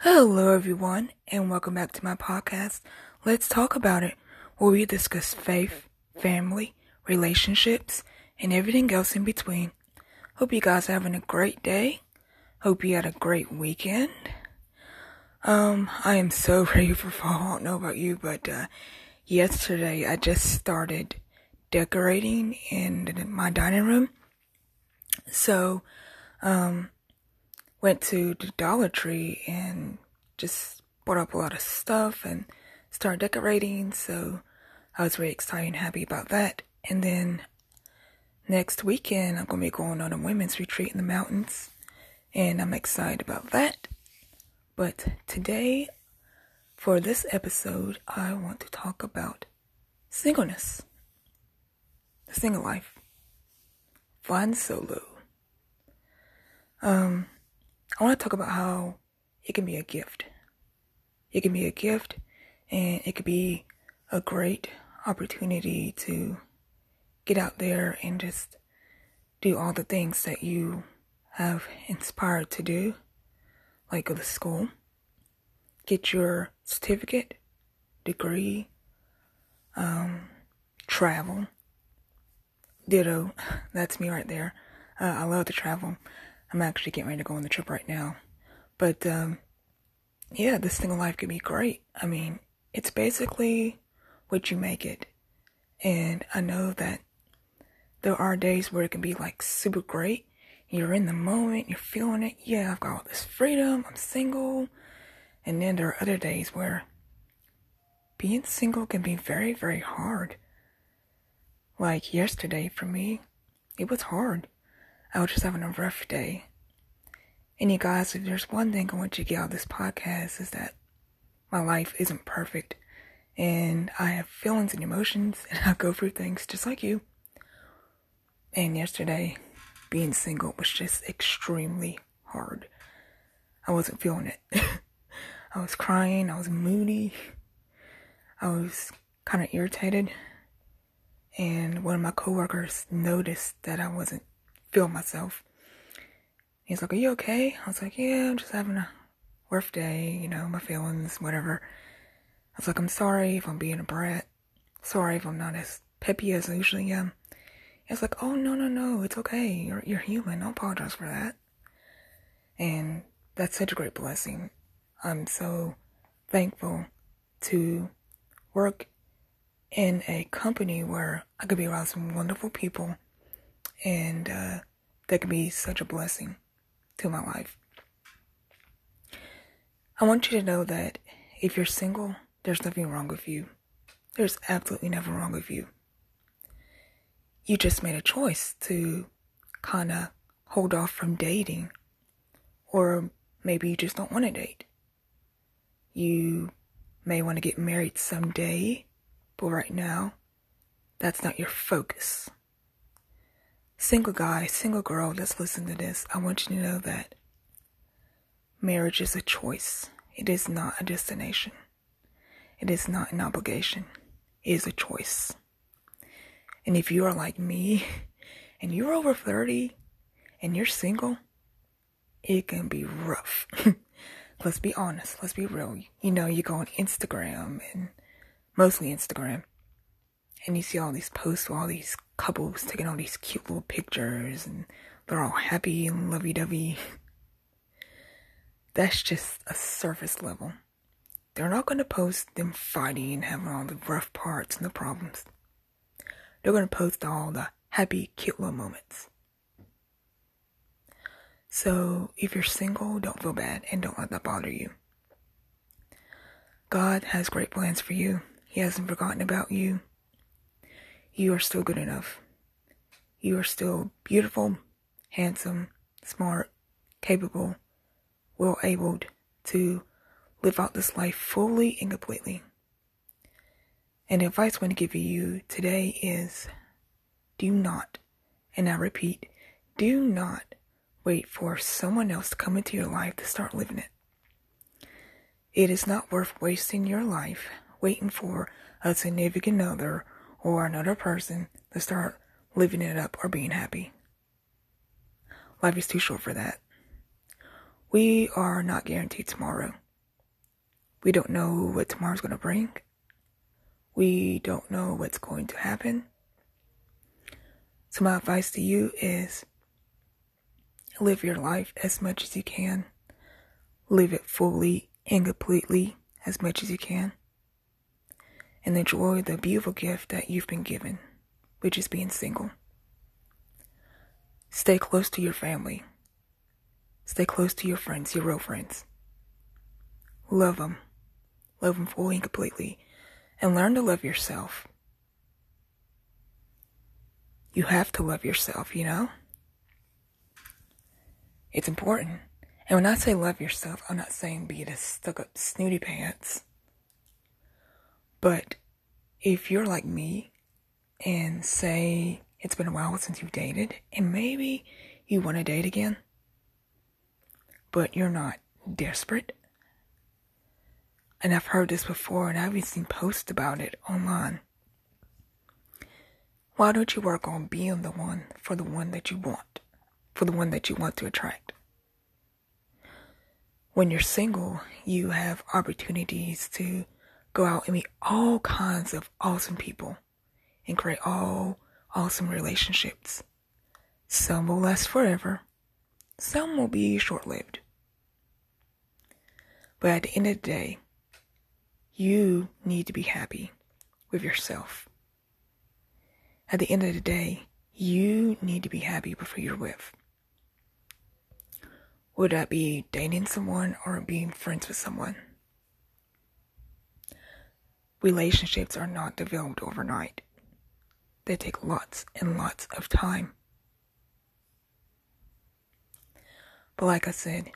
Hello, everyone, and welcome back to my podcast. Let's talk about it, where we discuss faith, family, relationships, and everything else in between. Hope you guys are having a great day. Hope you had a great weekend. Um, I am so ready for fall. I don't know about you, but uh, yesterday I just started decorating in my dining room. So, um, went to the Dollar Tree and just bought up a lot of stuff and started decorating. So I was very excited and happy about that. And then next weekend, I'm going to be going on a women's retreat in the mountains. And I'm excited about that. But today, for this episode, I want to talk about singleness, the single life, flying solo. Um, I want to talk about how it can be a gift. It can be a gift and it could be a great opportunity to get out there and just do all the things that you have inspired to do, like go to school, get your certificate, degree, um, travel. Ditto, that's me right there. Uh, I love to travel. I'm actually getting ready to go on the trip right now. But, um, yeah, this single life could be great. I mean, it's basically what you make it. And I know that there are days where it can be like super great. You're in the moment, you're feeling it. Yeah, I've got all this freedom, I'm single. And then there are other days where being single can be very, very hard. Like yesterday for me, it was hard. I was just having a rough day. And you guys, if there's one thing I want you to get out of this podcast is that my life isn't perfect. And I have feelings and emotions and I go through things just like you. And yesterday, being single was just extremely hard. I wasn't feeling it. I was crying, I was moody, I was kind of irritated. And one of my coworkers noticed that I wasn't feel myself. He's like, Are you okay? I was like, Yeah, I'm just having a rough day, you know, my feelings, whatever. I was like, I'm sorry if I'm being a brat. Sorry if I'm not as peppy as I usually am. He's like, Oh no no no, it's okay. You're you're human. Don't apologize for that. And that's such a great blessing. I'm so thankful to work in a company where I could be around some wonderful people and uh, that can be such a blessing to my life. I want you to know that if you're single, there's nothing wrong with you. There's absolutely nothing wrong with you. You just made a choice to kind of hold off from dating, or maybe you just don't want to date. You may want to get married someday, but right now, that's not your focus. Single guy, single girl that's listening to this, I want you to know that marriage is a choice. It is not a destination. It is not an obligation. It is a choice. And if you are like me and you're over 30 and you're single, it can be rough. let's be honest. Let's be real. You know, you go on Instagram and mostly Instagram and you see all these posts with all these couples taking all these cute little pictures and they're all happy and lovey dovey. That's just a surface level. They're not going to post them fighting and having all the rough parts and the problems. They're going to post all the happy, cute little moments. So if you're single, don't feel bad and don't let that bother you. God has great plans for you. He hasn't forgotten about you you are still good enough. You are still beautiful, handsome, smart, capable, well able to live out this life fully and completely. And the advice I want to give you today is do not, and I repeat, do not wait for someone else to come into your life to start living it. It is not worth wasting your life waiting for a significant other or another person to start living it up or being happy. Life is too short for that. We are not guaranteed tomorrow. We don't know what tomorrow's going to bring. We don't know what's going to happen. So, my advice to you is live your life as much as you can, live it fully and completely as much as you can, and enjoy the beautiful gift that you've been given, which is being single. Stay close to your family. Stay close to your friends, your real friends. Love them. Love them fully and completely. And learn to love yourself. You have to love yourself, you know? It's important. And when I say love yourself, I'm not saying be a stuck up snooty pants. But if you're like me and say it's been a while since you've dated and maybe you want to date again, but you're not desperate. And I've heard this before and I've even seen posts about it online. Why don't you work on being the one for the one that you want, for the one that you want to attract? When you're single, you have opportunities to go out and meet all kinds of awesome people and create all awesome relationships. Some will last forever, some will be short lived. But at the end of the day, you need to be happy with yourself. At the end of the day, you need to be happy with who you're with. Would that be dating someone or being friends with someone? Relationships are not developed overnight. They take lots and lots of time. But like I said,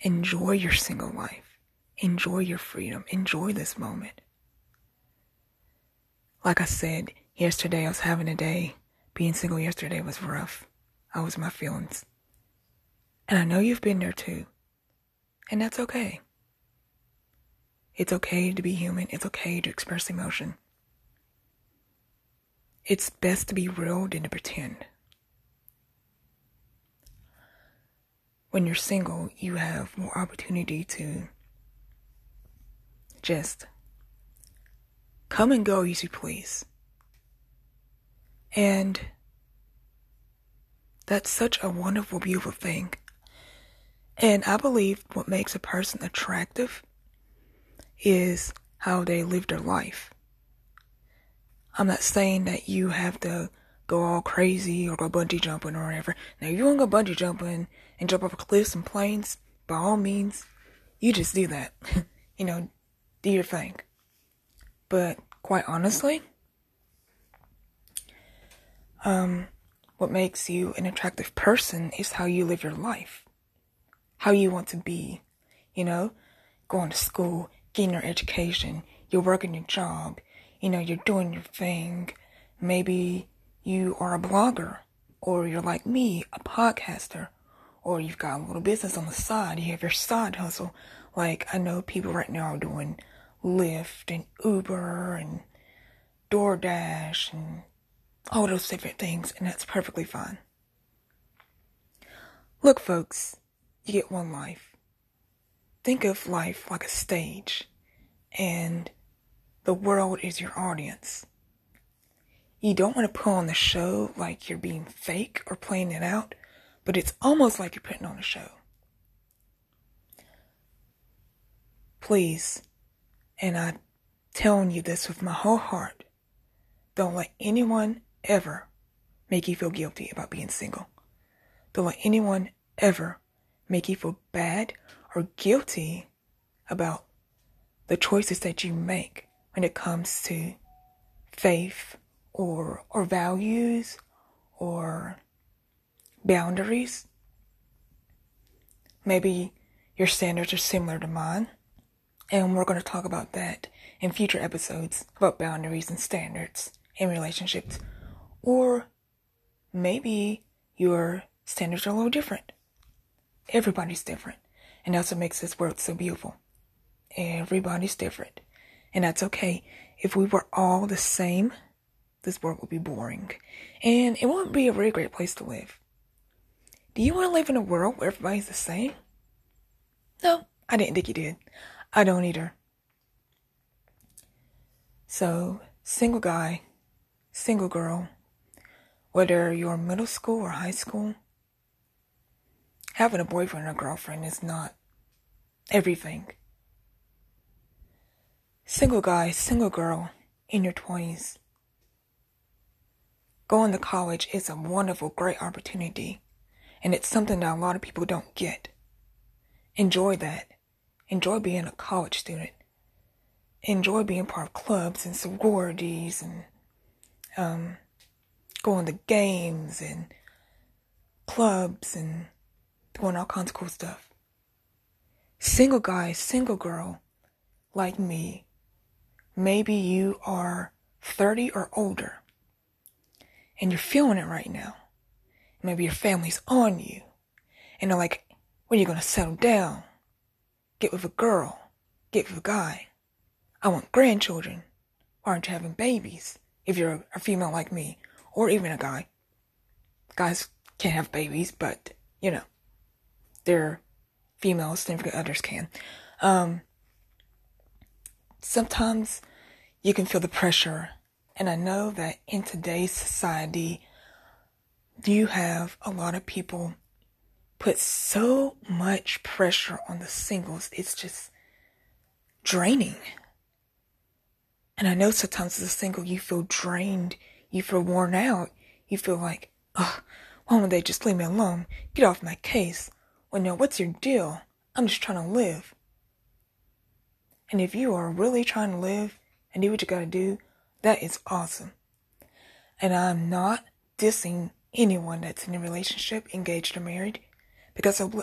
enjoy your single life. Enjoy your freedom. Enjoy this moment. Like I said, yesterday I was having a day. Being single yesterday was rough. I was my feelings. And I know you've been there too. And that's okay. It's okay to be human. It's okay to express emotion. It's best to be real than to pretend. When you're single, you have more opportunity to just come and go as you please. And that's such a wonderful, beautiful thing. And I believe what makes a person attractive is how they live their life. I'm not saying that you have to go all crazy or go bungee jumping or whatever. Now, if you want to go bungee jumping and jump off cliffs and planes, by all means, you just do that. you know, do your thing. But quite honestly, um, what makes you an attractive person is how you live your life how you want to be. You know, going to school, getting your education, you're working your job, you know, you're doing your thing. Maybe you are a blogger, or you're like me, a podcaster, or you've got a little business on the side, you have your side hustle. Like, I know people right now are doing Lyft and Uber and DoorDash and all those different things, and that's perfectly fine. Look, folks, you get one life. Think of life like a stage, and the world is your audience. You don't want to put on the show like you're being fake or playing it out, but it's almost like you're putting on a show. Please, and I'm telling you this with my whole heart, don't let anyone ever make you feel guilty about being single. Don't let anyone ever make you feel bad guilty about the choices that you make when it comes to faith or or values or boundaries. Maybe your standards are similar to mine. And we're going to talk about that in future episodes about boundaries and standards in relationships. Or maybe your standards are a little different. Everybody's different. And that's what makes this world so beautiful. Everybody's different. And that's okay. If we were all the same, this world would be boring. And it wouldn't be a really great place to live. Do you want to live in a world where everybody's the same? No, I didn't think you did. I don't either. So, single guy, single girl, whether you're middle school or high school, having a boyfriend or girlfriend is not everything. Single guy, single girl in your 20s, going to college is a wonderful, great opportunity. And it's something that a lot of people don't get. Enjoy that. Enjoy being a college student. Enjoy being part of clubs and sororities and um, going to games and clubs and doing all kinds of cool stuff. Single guy, single girl like me, maybe you are 30 or older and you're feeling it right now. Maybe your family's on you and they're like, when are you going to settle down? Get with a girl. Get with a guy. I want grandchildren. Why aren't you having babies? If you're a female like me, or even a guy. Guys can't have babies, but, you know, their female significant others can. Um, sometimes you can feel the pressure. And I know that in today's society, you have a lot of people put so much pressure on the singles. It's just draining. And I know sometimes as a single, you feel drained, you feel worn out, you feel like, oh, why won't they just leave me alone? Get off my case. Well, no, what's your deal? I'm just trying to live. And if you are really trying to live and do what you gotta do, that is awesome. And I'm not dissing anyone that's in a relationship, engaged or married. Because I, I believe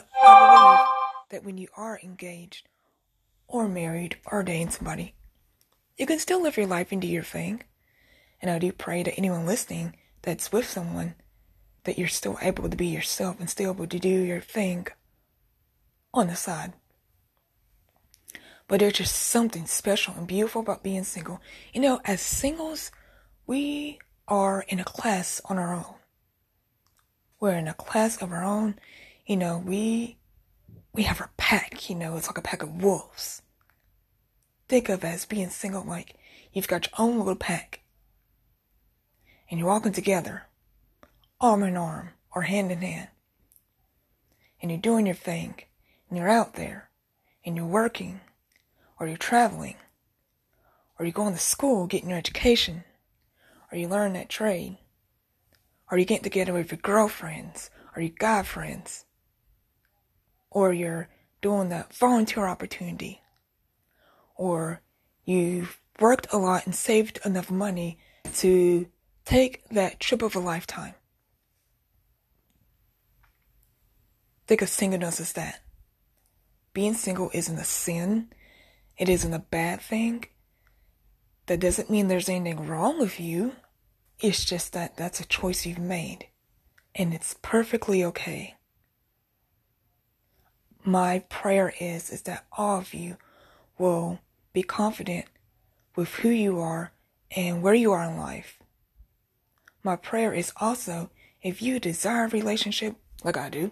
that when you are engaged or married or dating somebody, you can still live your life and do your thing. And I do pray to anyone listening that's with someone that you're still able to be yourself and still able to do your thing on the side. But there's just something special and beautiful about being single. You know, as singles, we are in a class on our own. We're in a class of our own you know, we we have our pack, you know, it's like a pack of wolves. Think of as being single like you've got your own little pack. And you're walking together, arm in arm or hand in hand. And you're doing your thing, and you're out there, and you're working, or you're traveling, or you're going to school getting your education, or you learn that trade, or you get together with your girlfriends, or your guy friends, or you're doing that volunteer opportunity, or you've worked a lot and saved enough money to take that trip of a lifetime. Think of singleness as that. Being single isn't a sin. It isn't a bad thing. That doesn't mean there's anything wrong with you. It's just that that's a choice you've made. And it's perfectly okay my prayer is is that all of you will be confident with who you are and where you are in life. My prayer is also if you desire a relationship like I do,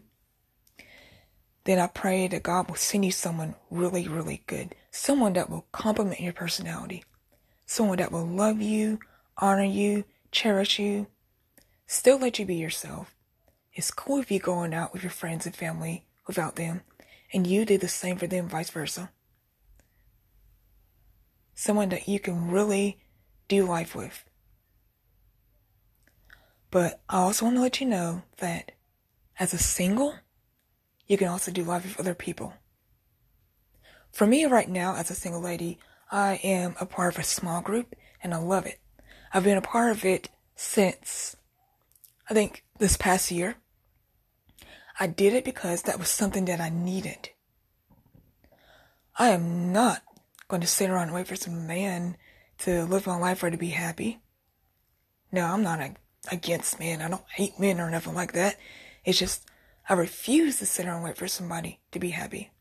then I pray that God will send you someone really, really good. Someone that will complement your personality. Someone that will love you, honor you, cherish you, still let you be yourself. It's cool if you're going out with your friends and family without them and you do the same for them, vice versa. Someone that you can really do life with. But I also want to let you know that as a single, you can also do life with other people. For me right now, as a single lady, I am a part of a small group and I love it. I've been a part of it since I think this past year. I did it because that was something that I needed. I am not going to sit around and wait for some man to live my life or to be happy. No, I'm not a, against men. I don't hate men or nothing like that. It's just I refuse to sit around wait for somebody to be happy.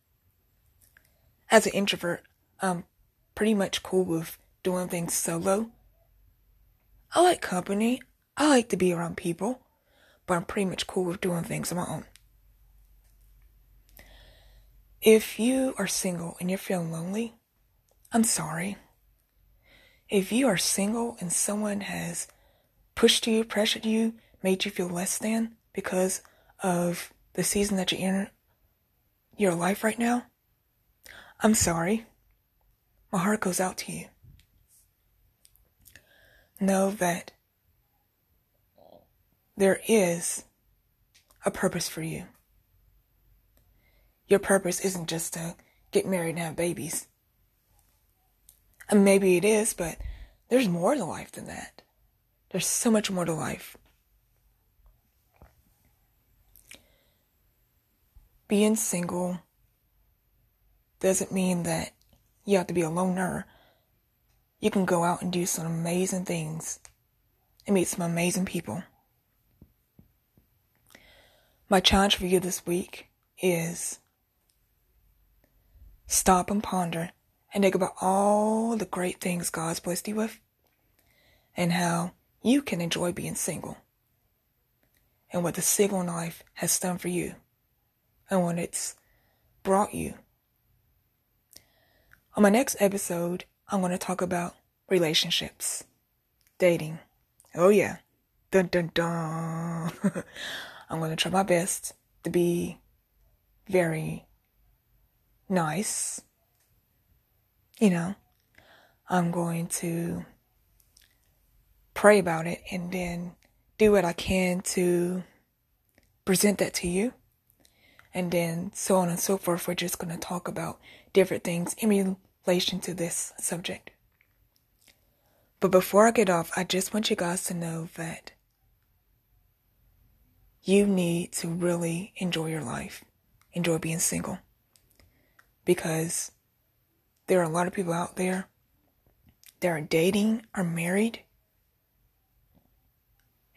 As an introvert, I'm pretty much cool with doing things solo. I like company. I like to be around people, but I'm pretty much cool with doing things on my own. If you are single and you're feeling lonely, I'm sorry. if you are single and someone has pushed you, pressured you, made you feel less than because of the season that you're in your life right now, I'm sorry. My heart goes out to you. Know that there is a purpose for you. Your purpose isn't just to get married and have babies. And maybe it is, but there's more to life than that. There's so much more to life. Being single doesn't mean that you have to be a loner. You can go out and do some amazing things and meet some amazing people. My challenge for you this week is stop and ponder and think about all the great things God's blessed you with and how you can enjoy being single and what the single life has done for you and what it's brought you. On my next episode, I'm going to talk about relationships, dating. Oh, yeah. Dun dun dun. I'm going to try my best to be very nice. You know, I'm going to pray about it and then do what I can to present that to you. And then so on and so forth. We're just going to talk about different things in relation to this subject. But before I get off, I just want you guys to know that you need to really enjoy your life, enjoy being single. Because there are a lot of people out there that are dating, are married,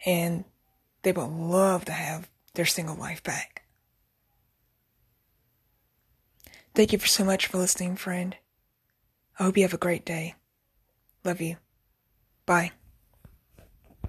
and they would love to have their single life back. Thank you for so much for listening, friend. I hope you have a great day. Love you. Bye.